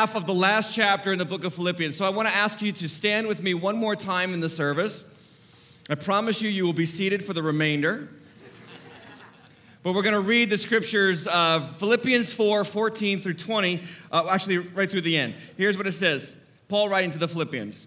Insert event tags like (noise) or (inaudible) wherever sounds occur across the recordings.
half of the last chapter in the book of Philippians. So I want to ask you to stand with me one more time in the service. I promise you, you will be seated for the remainder. But we're going to read the scriptures, uh, Philippians 4 14 through 20, uh, actually, right through the end. Here's what it says Paul writing to the Philippians.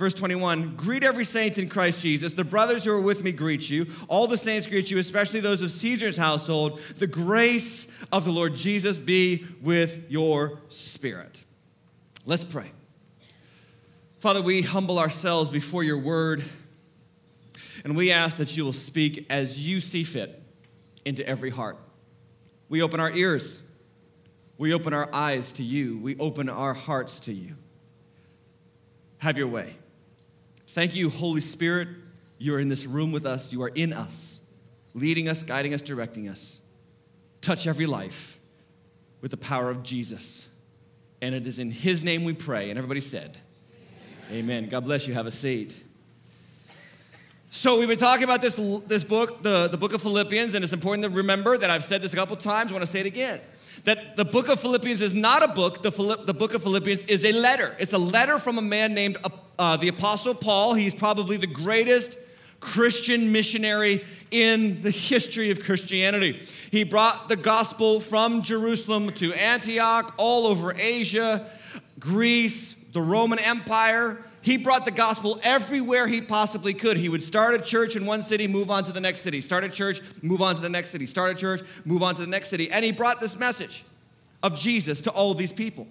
Verse 21 Greet every saint in Christ Jesus. The brothers who are with me greet you. All the saints greet you, especially those of Caesar's household. The grace of the Lord Jesus be with your spirit. Let's pray. Father, we humble ourselves before your word, and we ask that you will speak as you see fit into every heart. We open our ears, we open our eyes to you, we open our hearts to you. Have your way. Thank you, Holy Spirit. You are in this room with us. You are in us, leading us, guiding us, directing us. Touch every life with the power of Jesus. And it is in His name we pray. And everybody said, Amen. Amen. God bless you. Have a seat. So we've been talking about this, this book, the, the book of Philippians, and it's important to remember that I've said this a couple times. I want to say it again. That the book of Philippians is not a book. The, Philipp, the book of Philippians is a letter. It's a letter from a man named uh, the Apostle Paul. He's probably the greatest Christian missionary in the history of Christianity. He brought the gospel from Jerusalem to Antioch, all over Asia, Greece, the Roman Empire. He brought the gospel everywhere he possibly could. He would start a church in one city, move on to the next city. Start a church, move on to the next city. Start a church, move on to the next city. And he brought this message of Jesus to all these people.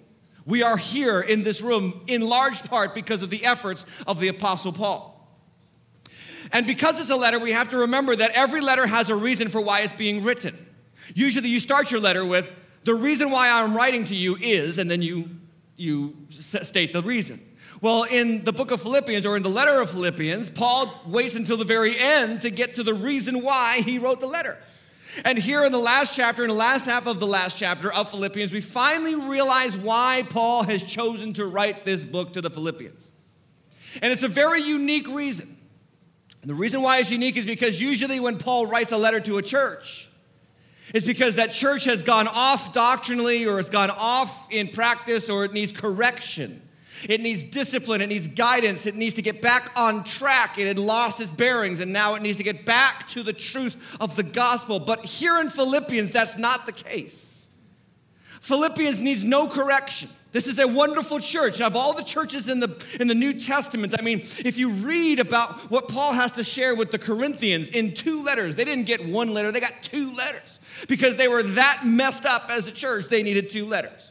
We are here in this room in large part because of the efforts of the Apostle Paul. And because it's a letter, we have to remember that every letter has a reason for why it's being written. Usually you start your letter with, the reason why I'm writing to you is, and then you, you state the reason. Well, in the book of Philippians or in the letter of Philippians, Paul waits until the very end to get to the reason why he wrote the letter. And here in the last chapter, in the last half of the last chapter of Philippians, we finally realize why Paul has chosen to write this book to the Philippians. And it's a very unique reason. And the reason why it's unique is because usually when Paul writes a letter to a church, it's because that church has gone off doctrinally or it's gone off in practice or it needs correction. It needs discipline. It needs guidance. It needs to get back on track. It had lost its bearings and now it needs to get back to the truth of the gospel. But here in Philippians, that's not the case. Philippians needs no correction. This is a wonderful church. Of all the churches in the, in the New Testament, I mean, if you read about what Paul has to share with the Corinthians in two letters, they didn't get one letter, they got two letters because they were that messed up as a church, they needed two letters.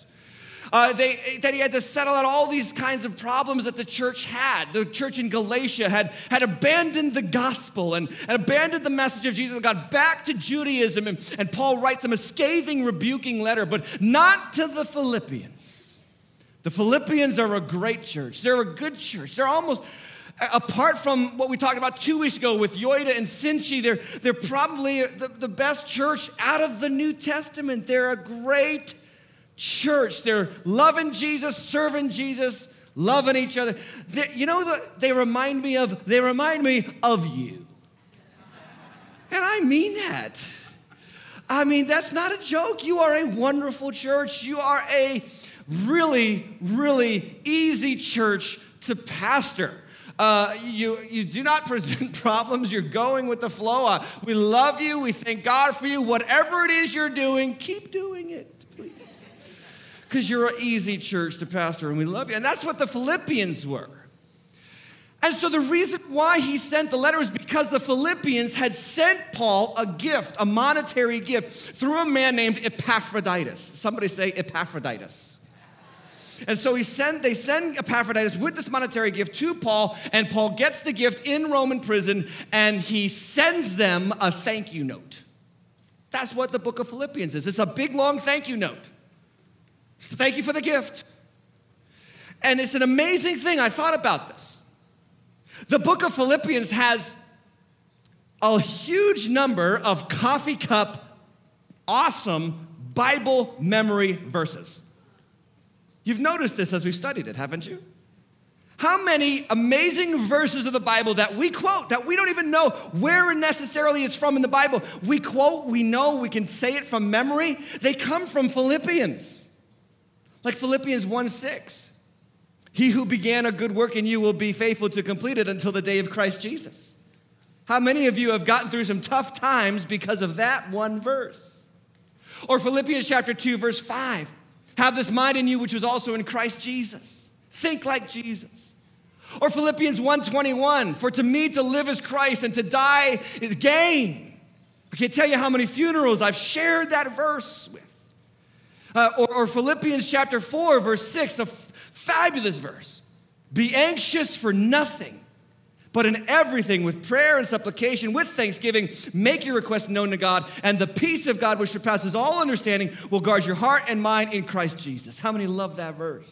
Uh, they, that he had to settle out all these kinds of problems that the church had. The church in Galatia had, had abandoned the gospel and, and abandoned the message of Jesus and got back to Judaism. And, and Paul writes them a scathing, rebuking letter, but not to the Philippians. The Philippians are a great church. They're a good church. They're almost, apart from what we talked about two weeks ago with Euodia and Syntyche, they're, they're probably the, the best church out of the New Testament. They're a great church. They're loving Jesus, serving Jesus, loving each other. They, you know what they remind me of? They remind me of you. And I mean that. I mean, that's not a joke. You are a wonderful church. You are a really, really easy church to pastor. Uh, you, you do not (laughs) present problems. You're going with the flow. Uh, we love you. We thank God for you. Whatever it is you're doing, keep doing it because you're an easy church to pastor and we love you. And that's what the Philippians were. And so the reason why he sent the letter is because the Philippians had sent Paul a gift, a monetary gift, through a man named Epaphroditus. Somebody say Epaphroditus. And so he sent, they send Epaphroditus with this monetary gift to Paul, and Paul gets the gift in Roman prison, and he sends them a thank you note. That's what the book of Philippians is. It's a big, long thank you note. So thank you for the gift. And it's an amazing thing. I thought about this. The book of Philippians has a huge number of coffee cup, awesome Bible memory verses. You've noticed this as we've studied it, haven't you? How many amazing verses of the Bible that we quote that we don't even know where necessarily it's from in the Bible. We quote, we know, we can say it from memory. They come from Philippians. Like Philippians 1 6. He who began a good work in you will be faithful to complete it until the day of Christ Jesus. How many of you have gotten through some tough times because of that one verse? Or Philippians chapter 2, verse 5. Have this mind in you which was also in Christ Jesus. Think like Jesus. Or Philippians 1:21, for to me to live is Christ and to die is gain. I can't tell you how many funerals I've shared that verse with. Uh, or, or Philippians chapter 4, verse 6, a f- fabulous verse. Be anxious for nothing, but in everything with prayer and supplication, with thanksgiving, make your requests known to God, and the peace of God, which surpasses all understanding, will guard your heart and mind in Christ Jesus. How many love that verse?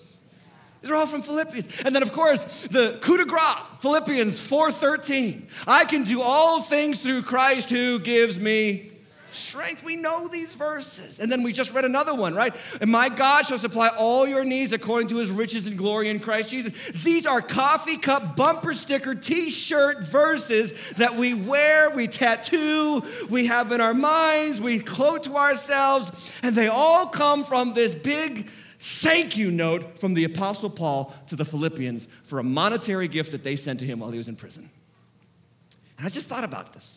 These are all from Philippians. And then, of course, the coup de grace, Philippians 4.13. I can do all things through Christ who gives me strength. We know these verses. And then we just read another one, right? And my God shall supply all your needs according to his riches and glory in Christ Jesus. These are coffee cup, bumper sticker, t shirt verses that we wear, we tattoo, we have in our minds, we quote to ourselves, and they all come from this big thank you note from the Apostle Paul to the Philippians for a monetary gift that they sent to him while he was in prison. And I just thought about this.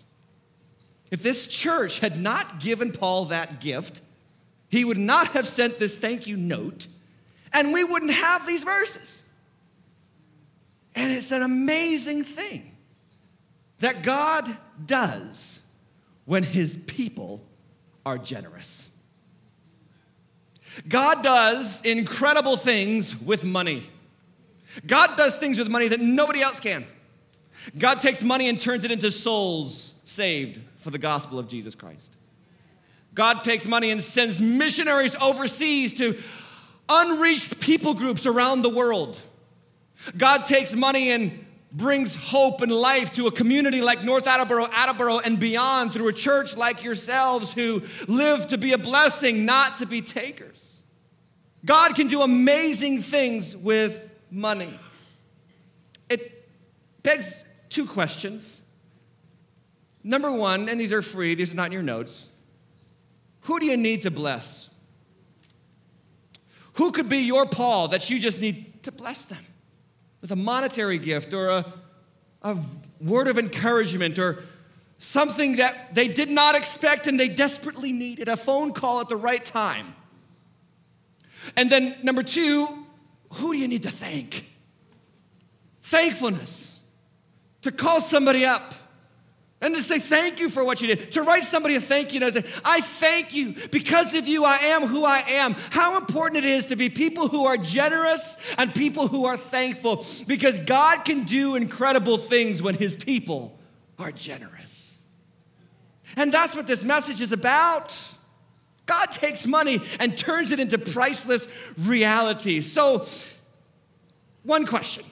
If this church had not given Paul that gift, he would not have sent this thank you note, and we wouldn't have these verses. And it's an amazing thing that God does when his people are generous. God does incredible things with money. God does things with money that nobody else can. God takes money and turns it into souls saved for the gospel of Jesus Christ. God takes money and sends missionaries overseas to unreached people groups around the world. God takes money and brings hope and life to a community like North Attleboro, Attleboro, and beyond through a church like yourselves who live to be a blessing, not to be takers. God can do amazing things with money. It begs two questions. Number one, and these are free, these are not in your notes. Who do you need to bless? Who could be your Paul that you just need to bless them with a monetary gift or a, a word of encouragement or something that they did not expect and they desperately needed, a phone call at the right time? And then, number two, who do you need to thank? Thankfulness. To call somebody up and to say thank you for what you did. To write somebody a thank you note and say, I thank you. Because of you, I am who I am. How important it is to be people who are generous and people who are thankful. Because God can do incredible things when his people are generous. And that's what this message is about. God takes money and turns it into priceless reality. So, one question.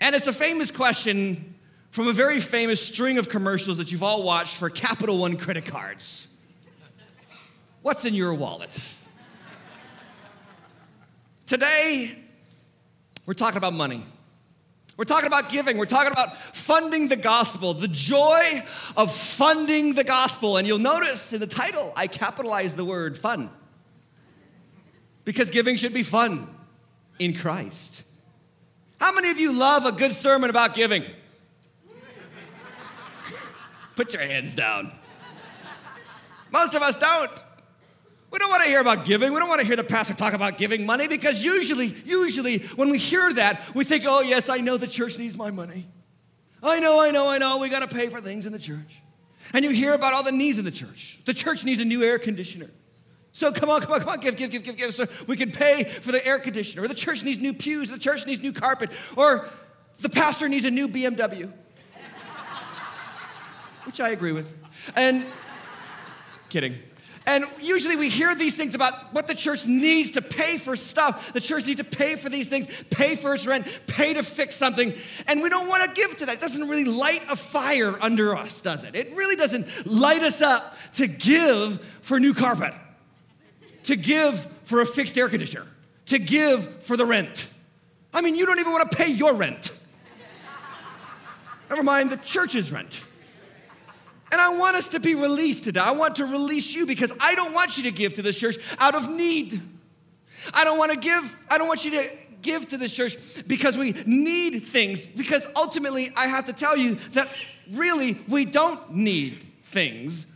And it's a famous question from a very famous string of commercials that you've all watched for Capital One credit cards. What's in your wallet? Today, we're talking about money. We're talking about giving. We're talking about funding the gospel, the joy of funding the gospel. And you'll notice in the title, I capitalize the word fun. Because giving should be fun in Christ. How many of you love a good sermon about giving? Put your hands down. Most of us don't. We don't want to hear about giving. We don't want to hear the pastor talk about giving money because usually, usually when we hear that, we think, oh, yes, I know the church needs my money. I know, I know, I know. We got to pay for things in the church. And you hear about all the needs of the church. The church needs a new air conditioner. So come on, come on, come on, give, give, give, give, give. So we can pay for the air conditioner. Or the church needs new pews. The church needs new carpet. Or the pastor needs a new BMW. Which I agree with. And kidding. And usually we hear these things about what the church needs to pay for stuff. The church needs to pay for these things, pay for its rent, pay to fix something. And we don't want to give to that. It doesn't really light a fire under us, does it? It really doesn't light us up to give for new carpet, to give for a fixed air conditioner, to give for the rent. I mean, you don't even want to pay your rent. Never mind the church's rent. And I want us to be released today. I want to release you because I don't want you to give to this church out of need. I don't want to give, I don't want you to give to this church because we need things. Because ultimately, I have to tell you that really we don't need things.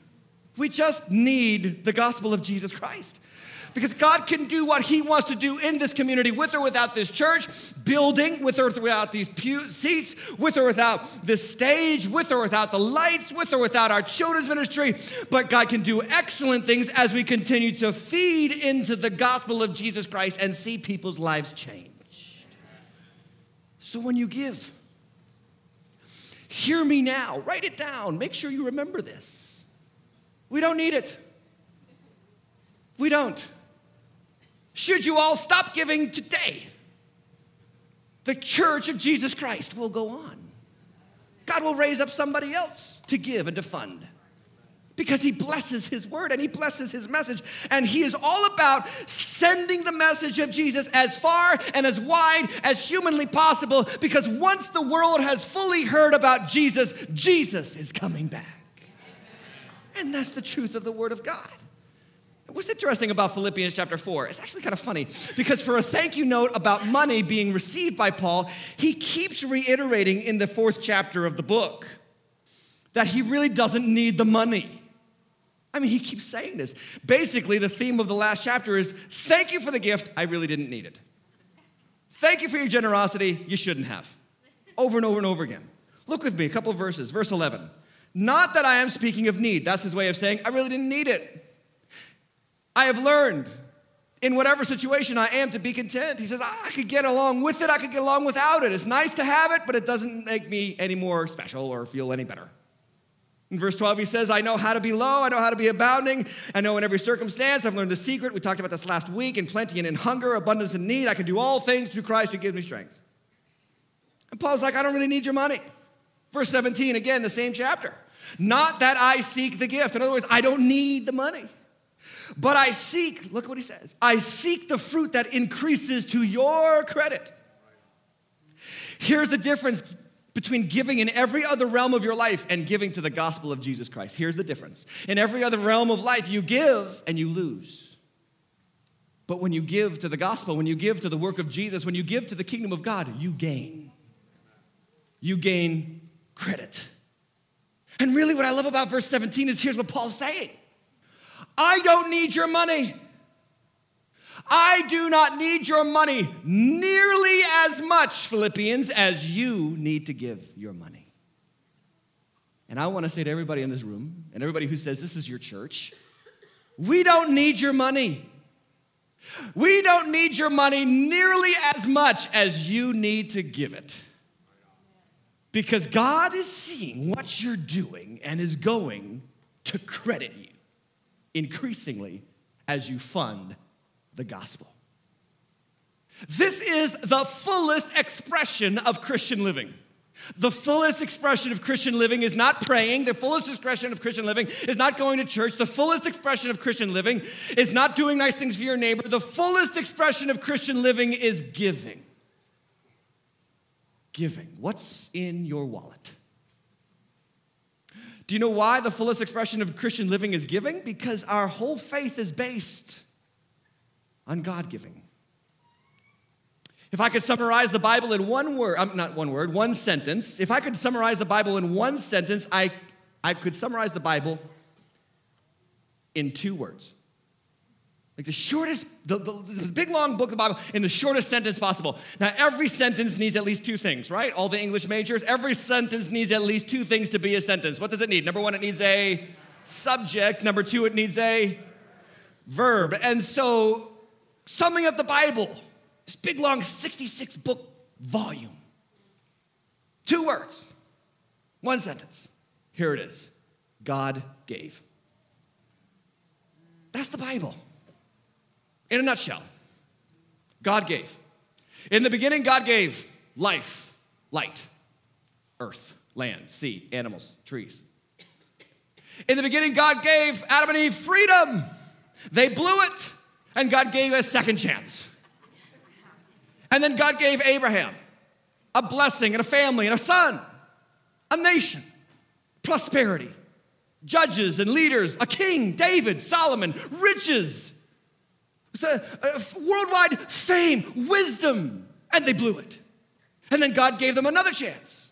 We just need the gospel of Jesus Christ. Because God can do what He wants to do in this community with or without this church, building, with or without these pew seats, with or without this stage, with or without the lights, with or without our children's ministry. But God can do excellent things as we continue to feed into the gospel of Jesus Christ and see people's lives changed. So when you give, hear me now, write it down, make sure you remember this. We don't need it. We don't. Should you all stop giving today, the church of Jesus Christ will go on. God will raise up somebody else to give and to fund because he blesses his word and he blesses his message. And he is all about sending the message of Jesus as far and as wide as humanly possible because once the world has fully heard about Jesus, Jesus is coming back. And that's the truth of the word of God. What's interesting about Philippians chapter 4? It's actually kind of funny because for a thank you note about money being received by Paul, he keeps reiterating in the fourth chapter of the book that he really doesn't need the money. I mean, he keeps saying this. Basically, the theme of the last chapter is thank you for the gift, I really didn't need it. Thank you for your generosity, you shouldn't have. Over and over and over again. Look with me, a couple verses. Verse 11. Not that I am speaking of need. That's his way of saying, I really didn't need it. I have learned in whatever situation I am to be content. He says, I could get along with it, I could get along without it. It's nice to have it, but it doesn't make me any more special or feel any better. In verse 12, he says, I know how to be low, I know how to be abounding, I know in every circumstance, I've learned the secret. We talked about this last week in plenty and in hunger, abundance and need. I can do all things through Christ who gives me strength. And Paul's like, I don't really need your money. Verse 17, again, the same chapter. Not that I seek the gift. In other words, I don't need the money. But I seek, look what he says, I seek the fruit that increases to your credit. Here's the difference between giving in every other realm of your life and giving to the gospel of Jesus Christ. Here's the difference. In every other realm of life, you give and you lose. But when you give to the gospel, when you give to the work of Jesus, when you give to the kingdom of God, you gain. You gain credit. And really, what I love about verse 17 is here's what Paul's saying I don't need your money. I do not need your money nearly as much, Philippians, as you need to give your money. And I want to say to everybody in this room and everybody who says this is your church, we don't need your money. We don't need your money nearly as much as you need to give it. Because God is seeing what you're doing and is going to credit you increasingly as you fund the gospel. This is the fullest expression of Christian living. The fullest expression of Christian living is not praying. The fullest expression of Christian living is not going to church. The fullest expression of Christian living is not doing nice things for your neighbor. The fullest expression of Christian living is giving. Giving. What's in your wallet? Do you know why the fullest expression of Christian living is giving? Because our whole faith is based on God giving. If I could summarize the Bible in one word, um, not one word, one sentence, if I could summarize the Bible in one sentence, I, I could summarize the Bible in two words Like the shortest, the, the, the, big long book of the Bible in the shortest sentence possible. Now, every sentence needs at least two things, right? All the English majors, every sentence needs at least two things to be a sentence. What does it need? Number one, it needs a subject. Number two, it needs a verb. And so, summing up the Bible, this big long 66 book volume, two words, one sentence. Here it is God gave. That's the Bible. In a nutshell, God gave. In the beginning, God gave life, light, earth, land, sea, animals, trees. In the beginning, God gave Adam and Eve freedom. They blew it, and God gave a second chance. And then God gave Abraham a blessing and a family and a son, a nation, prosperity, judges and leaders, a king, David, Solomon, riches, worldwide fame, wisdom, and they blew it. And then God gave them another chance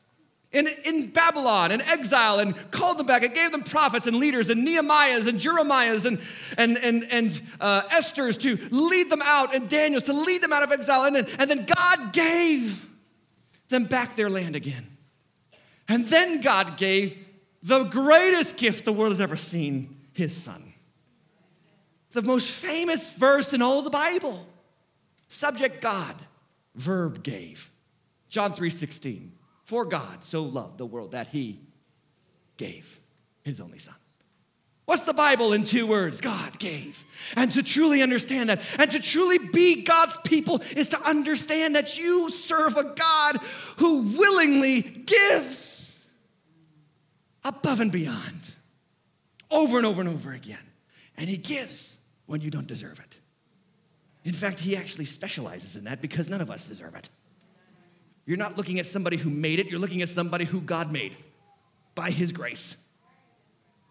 in, in Babylon in exile and called them back and gave them prophets and leaders and Nehemiahs and Jeremiahs and, and, and, and uh, Esther's to lead them out and Daniel's to lead them out of exile. And then, and then God gave them back their land again. And then God gave the greatest gift the world has ever seen his son. The most famous verse in all the Bible. Subject God, verb gave. John 3:16. For God so loved the world that he gave his only son. What's the Bible in two words? God gave. And to truly understand that, and to truly be God's people, is to understand that you serve a God who willingly gives above and beyond, over and over and over again. And He gives when you don't deserve it. In fact, He actually specializes in that because none of us deserve it. You're not looking at somebody who made it, you're looking at somebody who God made by His grace.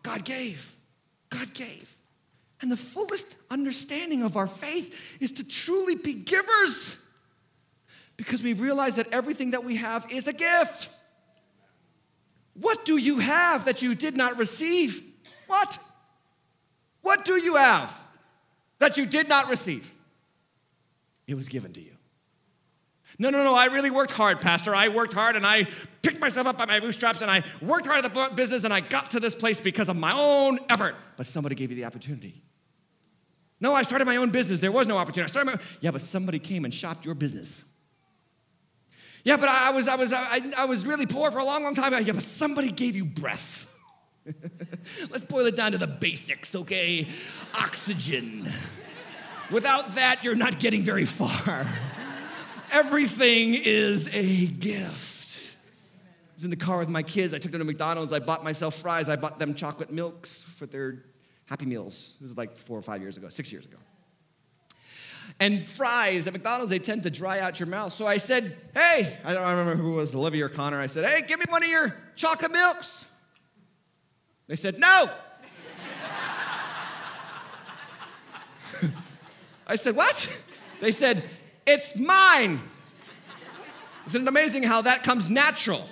God gave. God gave. And the fullest understanding of our faith is to truly be givers because we realize that everything that we have is a gift. What do you have that you did not receive? What? What do you have that you did not receive? It was given to you. No, no, no, I really worked hard, Pastor. I worked hard and I picked myself up by my bootstraps and I worked hard at the business and I got to this place because of my own effort. But somebody gave you the opportunity. No, I started my own business. There was no opportunity. I started my Yeah, but somebody came and shopped your business. Yeah, but I was I was I, I was really poor for a long, long time. Yeah, but somebody gave you breath. (laughs) Let's boil it down to the basics, okay? Oxygen. Without that, you're not getting very far. Everything is a gift. I was in the car with my kids. I took them to McDonald's. I bought myself fries. I bought them chocolate milks for their Happy Meals. It was like four or five years ago, six years ago. And fries at McDonald's, they tend to dry out your mouth. So I said, hey, I don't remember who was, Olivia or Connor. I said, hey, give me one of your chocolate milks. They said, no. I said, what? They said, it's mine. Isn't it amazing how that comes natural?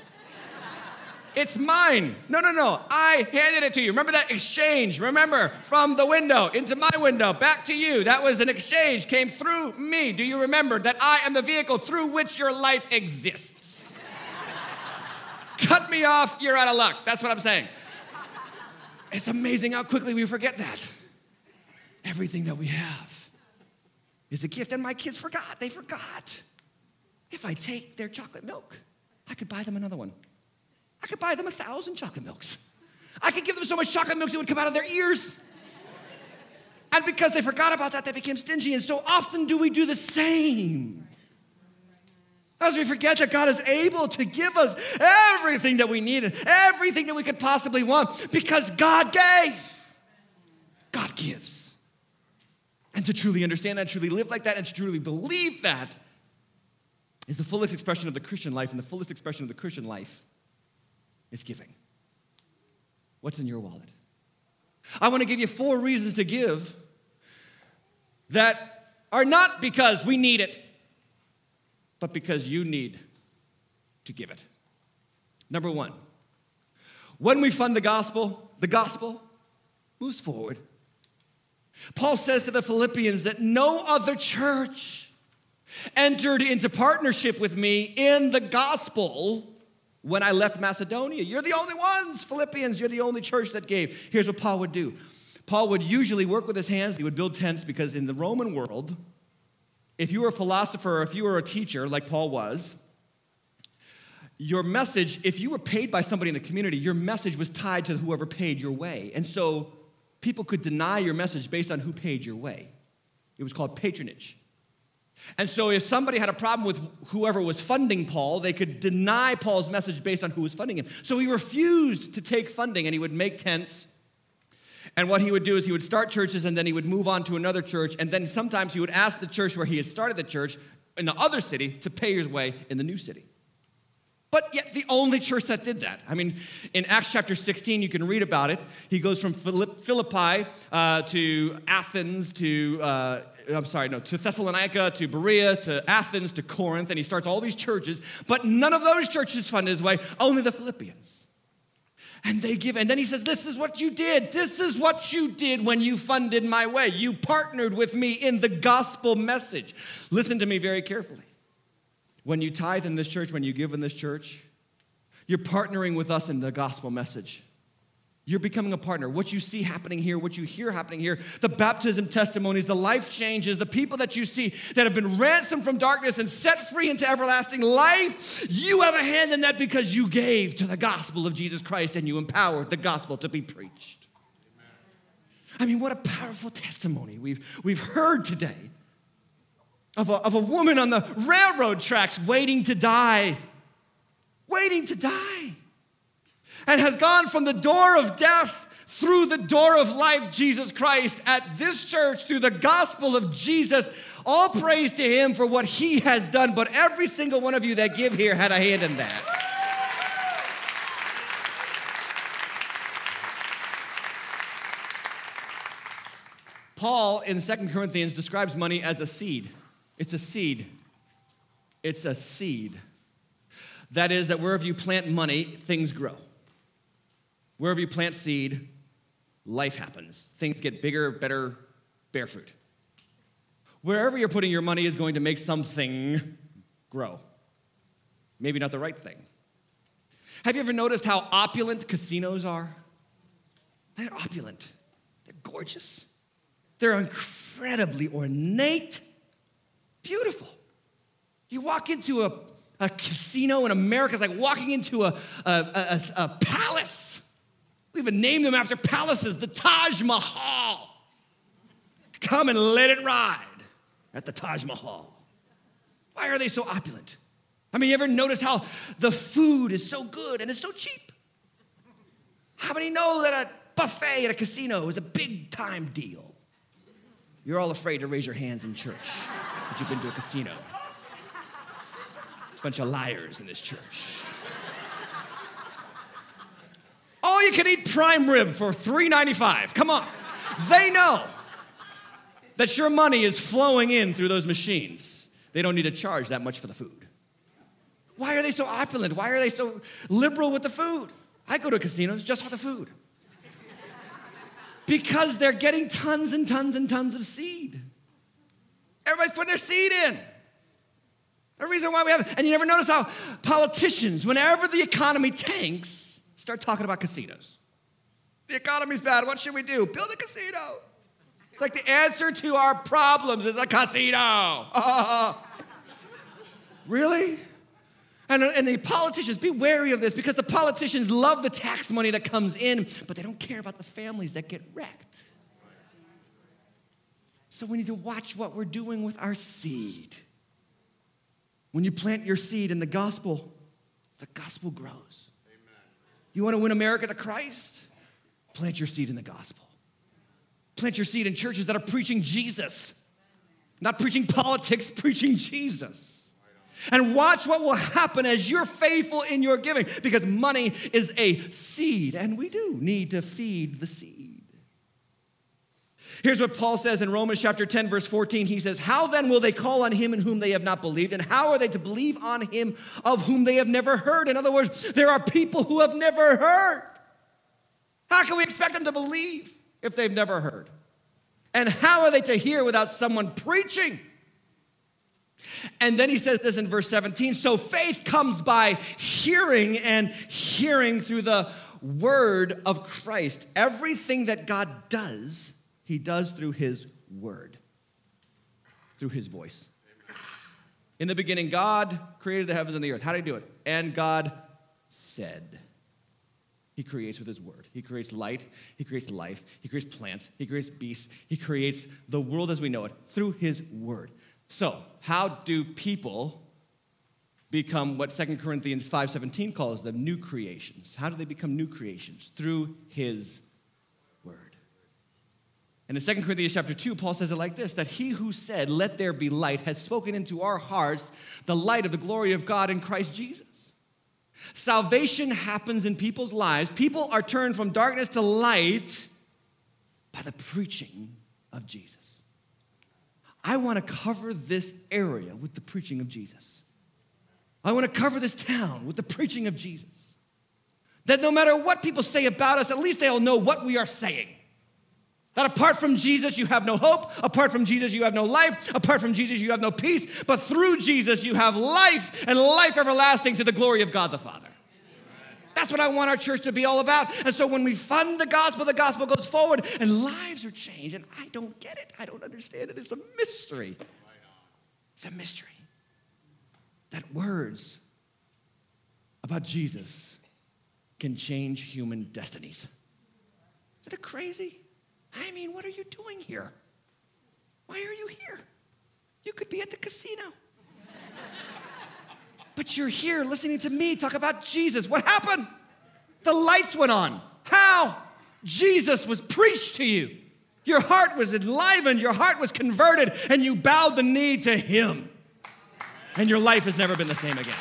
It's mine. No, no, no. I handed it to you. Remember that exchange? Remember from the window into my window, back to you. That was an exchange, came through me. Do you remember that I am the vehicle through which your life exists? Cut me off, you're out of luck. That's what I'm saying. It's amazing how quickly we forget that. Everything that we have is a gift. And my kids forgot. They forgot. If I take their chocolate milk, I could buy them another one. I could buy them a thousand chocolate milks. I could give them so much chocolate milk it would come out of their ears. And because they forgot about that, they became stingy. And so often do we do the same. As we forget that God is able to give us everything that we need and everything that we could possibly want because God gave. God gives. And to truly understand that, truly live like that, and to truly believe that is the fullest expression of the Christian life. And the fullest expression of the Christian life is giving. What's in your wallet? I want to give you four reasons to give that are not because we need it, but because you need to give it. Number one, when we fund the gospel, the gospel moves forward Paul says to the Philippians that no other church entered into partnership with me in the gospel when I left Macedonia. You're the only ones, Philippians, you're the only church that gave. Here's what Paul would do Paul would usually work with his hands, he would build tents because in the Roman world, if you were a philosopher or if you were a teacher like Paul was, your message, if you were paid by somebody in the community, your message was tied to whoever paid your way. And so people could deny your message based on who paid your way. It was called patronage. And so if somebody had a problem with whoever was funding Paul, they could deny Paul's message based on who was funding him. So he refused to take funding and he would make tents. And what he would do is he would start churches and then he would move on to another church. And then sometimes he would ask the church where he had started the church in the other city to pay his way in the new city. But yet, the only church that did that. I mean, in Acts chapter 16, you can read about it. He goes from Philippi uh, to Athens to, uh, I'm sorry, no, to Thessalonica, to Berea, to Athens, to Corinth, and he starts all these churches. But none of those churches funded his way, only the Philippians. And they give, and then he says, This is what you did. This is what you did when you funded my way. You partnered with me in the gospel message. Listen to me very carefully. When you tithe in this church, when you give in this church, you're partnering with us in the gospel message. You're becoming a partner. What you see happening here, what you hear happening here, the baptism testimonies, the life changes, the people that you see that have been ransomed from darkness and set free into everlasting life, you have a hand in that because you gave to the gospel of Jesus Christ and you empowered the gospel to be preached. I mean, what a powerful testimony we've, we've heard today of a, of a woman on the railroad tracks waiting to die, waiting to die, and has gone from the door of death through the door of life, Jesus Christ, at this church through the gospel of Jesus. All praise to him for what he has done, but every single one of you that give here had a hand in that. Paul in Second Corinthians describes money as a seed. It's a seed. It's a seed. That is, that wherever you plant money, things grow. Wherever you plant seed, life happens. Things get bigger, better, bear fruit. Wherever you're putting your money is going to make something grow. Maybe not the right thing. Have you ever noticed how opulent casinos are? They're opulent, they're gorgeous, they're incredibly ornate. Beautiful. You walk into a, a casino in America, it's like walking into a, a, a, a palace. We even named them after palaces, the Taj Mahal. Come and let it ride at the Taj Mahal. Why are they so opulent? I mean, you ever notice how the food is so good and it's so cheap? How many know that a buffet at a casino is a big time deal? You're all afraid to raise your hands in church that you've been to a casino. Bunch of liars in this church. You can eat prime rib for $3.95. Come on. They know that your money is flowing in through those machines. They don't need to charge that much for the food. Why are they so opulent? Why are they so liberal with the food? I go to casinos just for the food. Because they're getting tons and tons and tons of seed. Everybody's putting their seed in. The reason why we have, and you never notice how politicians, whenever the economy tanks, start talking about casinos. The economy's bad. What should we do? Build a casino. It's like the answer to our problems is a casino. (laughs) really? And, and the politicians, be wary of this because the politicians love the tax money that comes in, but they don't care about the families that get wrecked. So we need to watch what we're doing with our seed. When you plant your seed in the gospel, the gospel grows. You want to win America to Christ? Plant your seed in the gospel. Plant your seed in churches that are preaching Jesus, not preaching politics, preaching Jesus. And watch what will happen as you're faithful in your giving because money is a seed, and we do need to feed the seed. Here's what Paul says in Romans chapter 10, verse 14. He says, How then will they call on him in whom they have not believed? And how are they to believe on him of whom they have never heard? In other words, there are people who have never heard. How can we expect them to believe if they've never heard? And how are they to hear without someone preaching? And then he says this in verse 17 so faith comes by hearing, and hearing through the word of Christ. Everything that God does, he does through his word, through his voice. In the beginning, God created the heavens and the earth. How did he do it? And God said. He creates with his word. He creates light. He creates life. He creates plants. He creates beasts. He creates the world as we know it through his word. So, how do people become what 2 Corinthians 5:17 calls them new creations? How do they become new creations? Through his. And in 2 Corinthians chapter 2, Paul says it like this that he who said, Let there be light, has spoken into our hearts the light of the glory of God in Christ Jesus. Salvation happens in people's lives. People are turned from darkness to light by the preaching of Jesus. I want to cover this area with the preaching of Jesus. I want to cover this town with the preaching of Jesus. That no matter what people say about us, at least they'll know what we are saying. That apart from Jesus, you have no hope. Apart from Jesus, you have no life. Apart from Jesus, you have no peace. But through Jesus, you have life and life everlasting to the glory of God the Father. That's what I want our church to be all about. And so when we fund the gospel, the gospel goes forward and lives are changed. And I don't get it. I don't understand it. It's a mystery. It's a mystery. That words about Jesus can change human destinies. Isn't it crazy? I mean, what are you doing here? Why are you here? You could be at the casino. but you're here listening to me talk about Jesus. What happened? The lights went on. How? Jesus was preached to you. Your heart was enlivened, your heart was converted, and you bowed the knee to Him. And your life has never been the same again.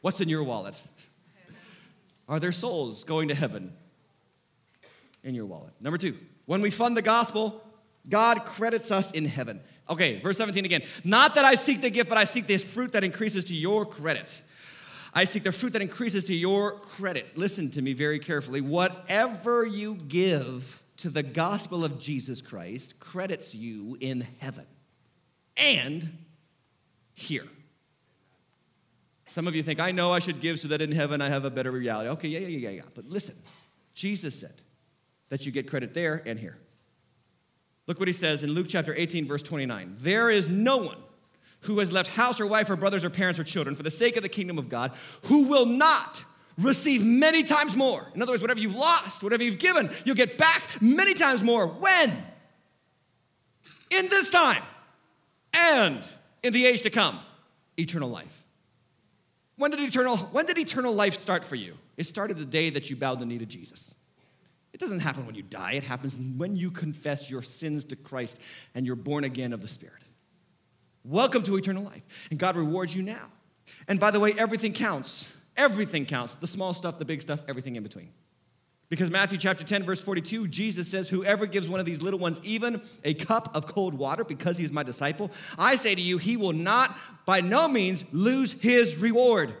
What's in your wallet? Are there souls going to heaven in your wallet? Number two, when we fund the gospel, God credits us in heaven. Okay, verse 17 again. Not that I seek the gift, but I seek this fruit that increases to your credit. I seek the fruit that increases to your credit. Listen to me very carefully. Whatever you give to the gospel of Jesus Christ credits you in heaven and here. Some of you think, I know I should give so that in heaven I have a better reality. Okay, yeah, yeah, yeah, yeah. But listen, Jesus said that you get credit there and here. Look what he says in Luke chapter 18, verse 29. There is no one who has left house or wife or brothers or parents or children for the sake of the kingdom of God who will not receive many times more. In other words, whatever you've lost, whatever you've given, you'll get back many times more. When? In this time and in the age to come, eternal life. When did eternal, when did eternal life start for you? It started the day that you bowed the knee to Jesus. It doesn't happen when you die, it happens when you confess your sins to Christ and you're born again of the Spirit. Welcome to eternal life. And God rewards you now. And by the way, everything counts. Everything counts. The small stuff, the big stuff, everything in between. Because Matthew chapter 10, verse 42, Jesus says, Whoever gives one of these little ones even a cup of cold water because he is my disciple, I say to you, he will not by no means lose his reward.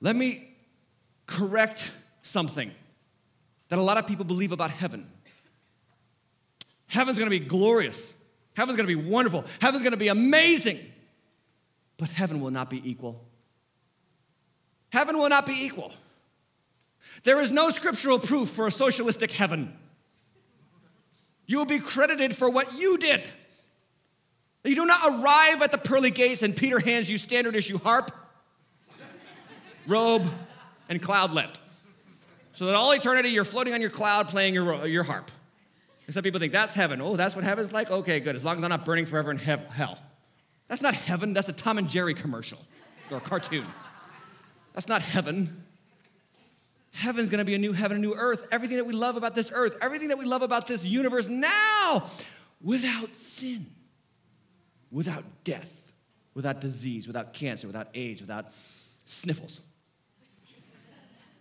Let me correct something that a lot of people believe about heaven. Heaven's gonna be glorious, heaven's gonna be wonderful, heaven's gonna be amazing, but heaven will not be equal. Heaven will not be equal. There is no scriptural proof for a socialistic heaven. You will be credited for what you did. You do not arrive at the pearly gates and Peter hands you standard issue harp, robe, and cloudlet. So that all eternity you're floating on your cloud playing your, your harp. And some people think that's heaven. Oh, that's what heaven's like? Okay, good. As long as I'm not burning forever in hell. That's not heaven. That's a Tom and Jerry commercial or a cartoon. That's not heaven. Heaven's gonna be a new heaven, a new earth. Everything that we love about this earth, everything that we love about this universe now, without sin, without death, without disease, without cancer, without age, without sniffles,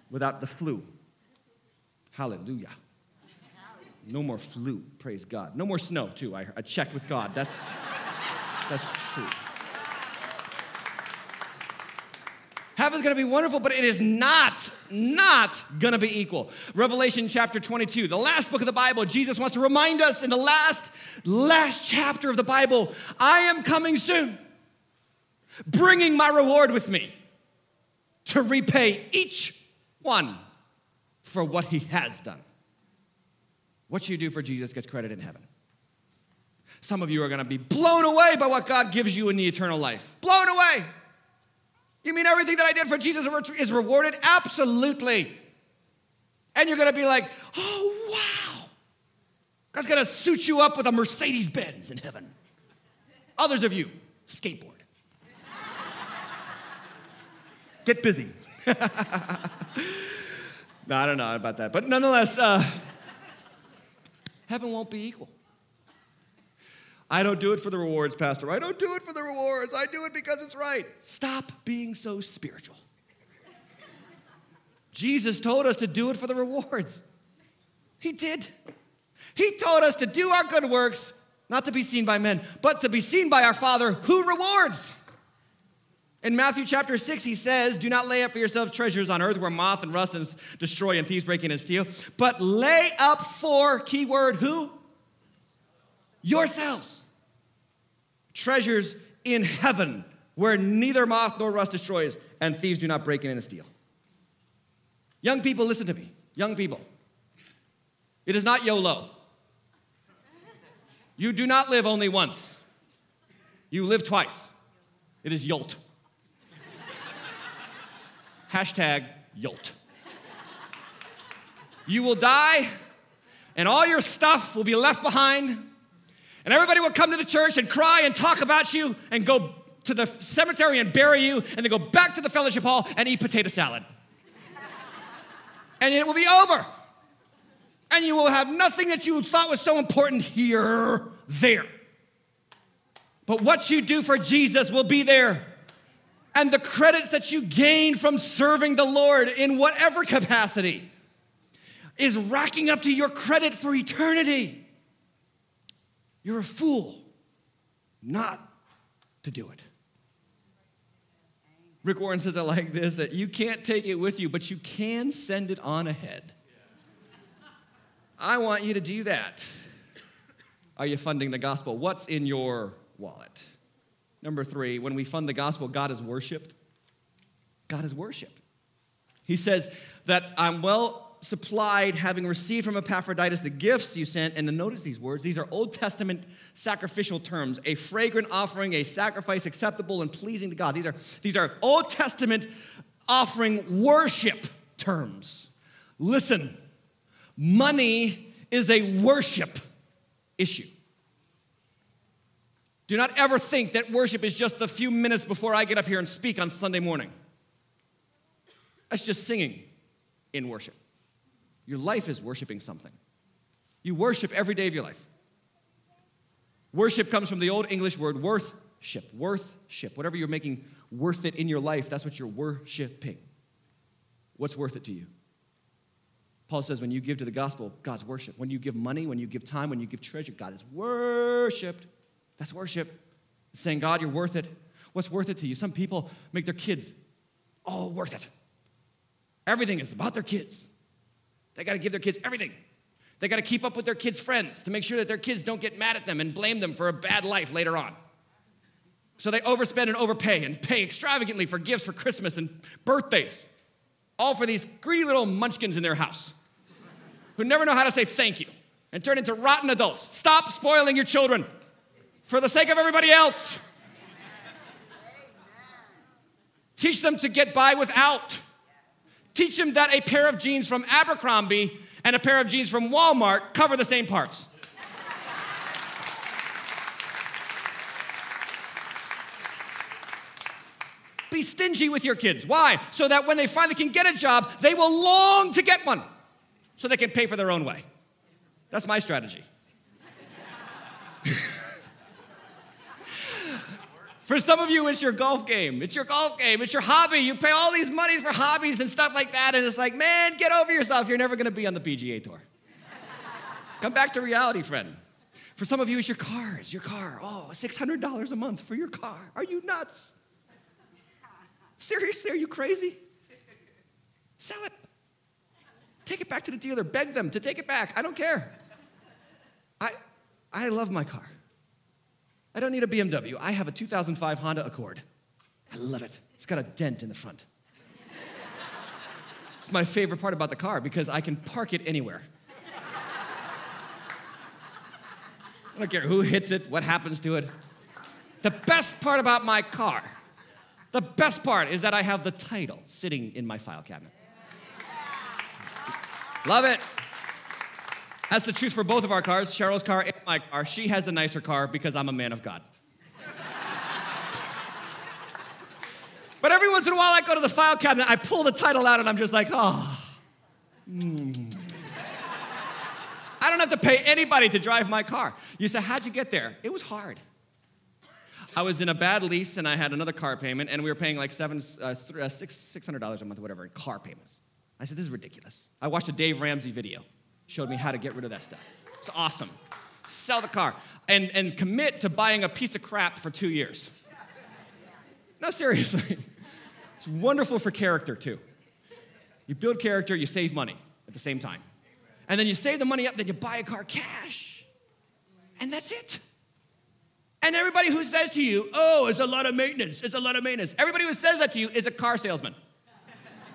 without the flu. Hallelujah. No more flu, praise God. No more snow, too. I, I checked with God. That's, that's true. Heaven's gonna be wonderful, but it is not, not gonna be equal. Revelation chapter 22, the last book of the Bible, Jesus wants to remind us in the last, last chapter of the Bible I am coming soon, bringing my reward with me to repay each one for what he has done. What you do for Jesus gets credit in heaven. Some of you are gonna be blown away by what God gives you in the eternal life. Blown away. You mean everything that I did for Jesus is rewarded? Absolutely. And you're gonna be like, oh, wow. God's gonna suit you up with a Mercedes Benz in heaven. Others of you, skateboard. Get busy. (laughs) no, I don't know about that. But nonetheless, uh, heaven won't be equal. I don't do it for the rewards, Pastor. I don't do it for the rewards. I do it because it's right. Stop being so spiritual. Jesus told us to do it for the rewards. He did. He told us to do our good works, not to be seen by men, but to be seen by our Father who rewards. In Matthew chapter 6, he says, Do not lay up for yourselves treasures on earth where moth and rust and destroy and thieves break in and steal, but lay up for, keyword, who? Yourselves treasures in heaven where neither moth nor rust destroys and thieves do not break in and steal. Young people, listen to me. Young people, it is not YOLO. You do not live only once, you live twice. It is YOLT. (laughs) Hashtag YOLT. You will die, and all your stuff will be left behind and everybody will come to the church and cry and talk about you and go to the cemetery and bury you and then go back to the fellowship hall and eat potato salad. and it will be over. And you will have nothing that you thought was so important here, there. But what you do for Jesus will be there. And the credits that you gain from serving the Lord in whatever capacity is racking up to your credit for eternity. You're a fool not to do it. Rick Warren says it like this that you can't take it with you, but you can send it on ahead. I want you to do that. Are you funding the gospel? What's in your wallet? Number three, when we fund the gospel, God is worshiped. God is worshiped. He says that I'm well supplied, having received from Epaphroditus the gifts you sent. And to notice these words, these are Old Testament sacrificial terms a fragrant offering, a sacrifice acceptable and pleasing to God. These are, these are Old Testament offering worship terms. Listen, money is a worship issue. Do not ever think that worship is just the few minutes before I get up here and speak on Sunday morning. That's just singing in worship. Your life is worshiping something. You worship every day of your life. Worship comes from the old English word worthship, worthship. Whatever you're making worth it in your life, that's what you're worshiping. What's worth it to you? Paul says when you give to the gospel, God's worship. When you give money, when you give time, when you give treasure, God is worshiped. That's worship. It's saying, God, you're worth it. What's worth it to you? Some people make their kids all worth it. Everything is about their kids. They got to give their kids everything. They got to keep up with their kids' friends to make sure that their kids don't get mad at them and blame them for a bad life later on. So they overspend and overpay and pay extravagantly for gifts for Christmas and birthdays, all for these greedy little munchkins in their house who never know how to say thank you and turn into rotten adults. Stop spoiling your children for the sake of everybody else. Teach them to get by without. Teach him that a pair of jeans from Abercrombie and a pair of jeans from Walmart cover the same parts. Be stingy with your kids. Why? So that when they finally can get a job, they will long to get one so they can pay for their own way. That's my strategy. (laughs) For some of you, it's your golf game. It's your golf game. It's your hobby. You pay all these monies for hobbies and stuff like that, and it's like, man, get over yourself. You're never going to be on the PGA Tour. Come back to reality, friend. For some of you, it's your car. It's your car. Oh, $600 a month for your car. Are you nuts? Seriously, are you crazy? Sell it. Take it back to the dealer. Beg them to take it back. I don't care. I, I love my car. I don't need a BMW. I have a 2005 Honda Accord. I love it. It's got a dent in the front. It's my favorite part about the car because I can park it anywhere. I don't care who hits it, what happens to it. The best part about my car, the best part is that I have the title sitting in my file cabinet. Love it. That's the truth for both of our cars, Cheryl's car and my car. She has the nicer car because I'm a man of God. but every once in a while, I go to the file cabinet, I pull the title out, and I'm just like, oh. Mm. I don't have to pay anybody to drive my car. You say, how'd you get there? It was hard. I was in a bad lease and I had another car payment, and we were paying like seven, uh, th- uh, six, $600 a month or whatever in car payments. I said, this is ridiculous. I watched a Dave Ramsey video, showed me how to get rid of that stuff. It's awesome. Sell the car and, and commit to buying a piece of crap for two years. No, seriously. (laughs) It's wonderful for character, too. You build character, you save money at the same time. And then you save the money up, then you buy a car cash. And that's it. And everybody who says to you, oh, it's a lot of maintenance, it's a lot of maintenance, everybody who says that to you is a car salesman.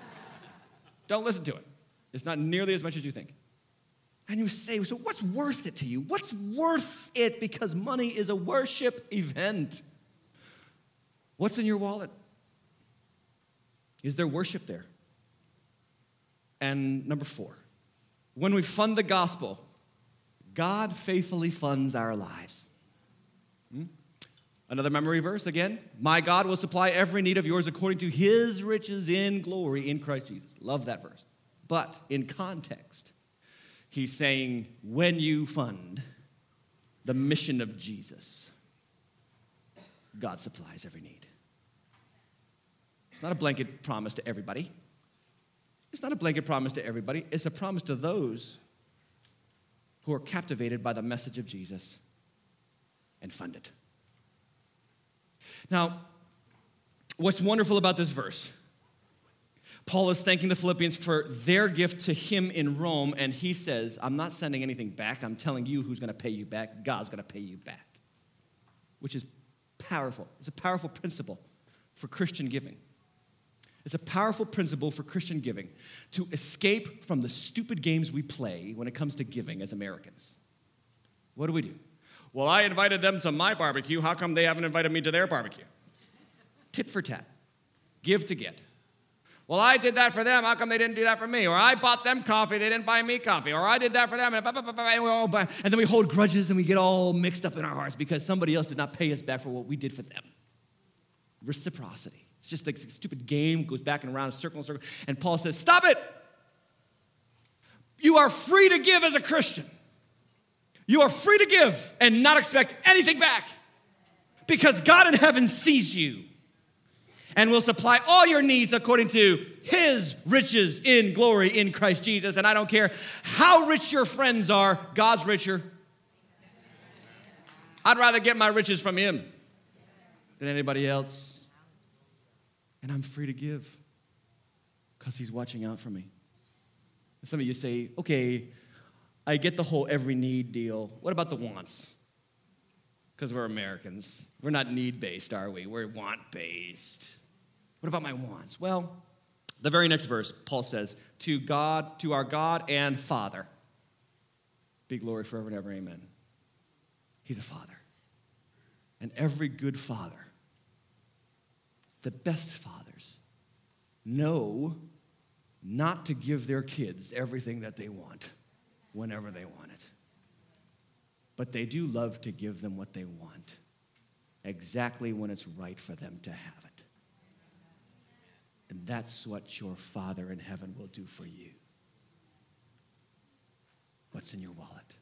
(laughs) Don't listen to it. It's not nearly as much as you think. And you say, so what's worth it to you? What's worth it? Because money is a worship event. What's in your wallet? Is there worship there? And number four, when we fund the gospel, God faithfully funds our lives. Hmm? Another memory verse again. My God will supply every need of yours according to his riches in glory in Christ Jesus. Love that verse. But in context, he's saying, when you fund the mission of Jesus, God supplies every need. It's not a blanket promise to everybody. It's not a blanket promise to everybody. It's a promise to those who are captivated by the message of Jesus and fund it. Now, what's wonderful about this verse? Paul is thanking the Philippians for their gift to him in Rome, and he says, I'm not sending anything back. I'm telling you who's going to pay you back. God's going to pay you back, which is powerful. It's a powerful principle for Christian giving. It's a powerful principle for Christian giving to escape from the stupid games we play when it comes to giving as Americans. What do we do? Well, I invited them to my barbecue. How come they haven't invited me to their barbecue? Tit for tat. Give to get. Well, I did that for them. How come they didn't do that for me? Or I bought them coffee. They didn't buy me coffee. Or I did that for them. And, and then we hold grudges and we get all mixed up in our hearts because somebody else did not pay us back for what we did for them. Reciprocity. It's just like a stupid game, goes back and around, circle and circle. And Paul says, Stop it! You are free to give as a Christian. You are free to give and not expect anything back because God in heaven sees you and will supply all your needs according to his riches in glory in Christ Jesus. And I don't care how rich your friends are, God's richer. I'd rather get my riches from him than anybody else. And I'm free to give because he's watching out for me. Some of you say, okay, I get the whole every need deal. What about the wants? Because we're Americans. We're not need based, are we? We're want based. What about my wants? Well, the very next verse, Paul says, To God, to our God and Father, be glory forever and ever, amen. He's a father. And every good father, the best fathers, know not to give their kids everything that they want whenever they want it. But they do love to give them what they want, exactly when it's right for them to have it. And that's what your Father in heaven will do for you. What's in your wallet?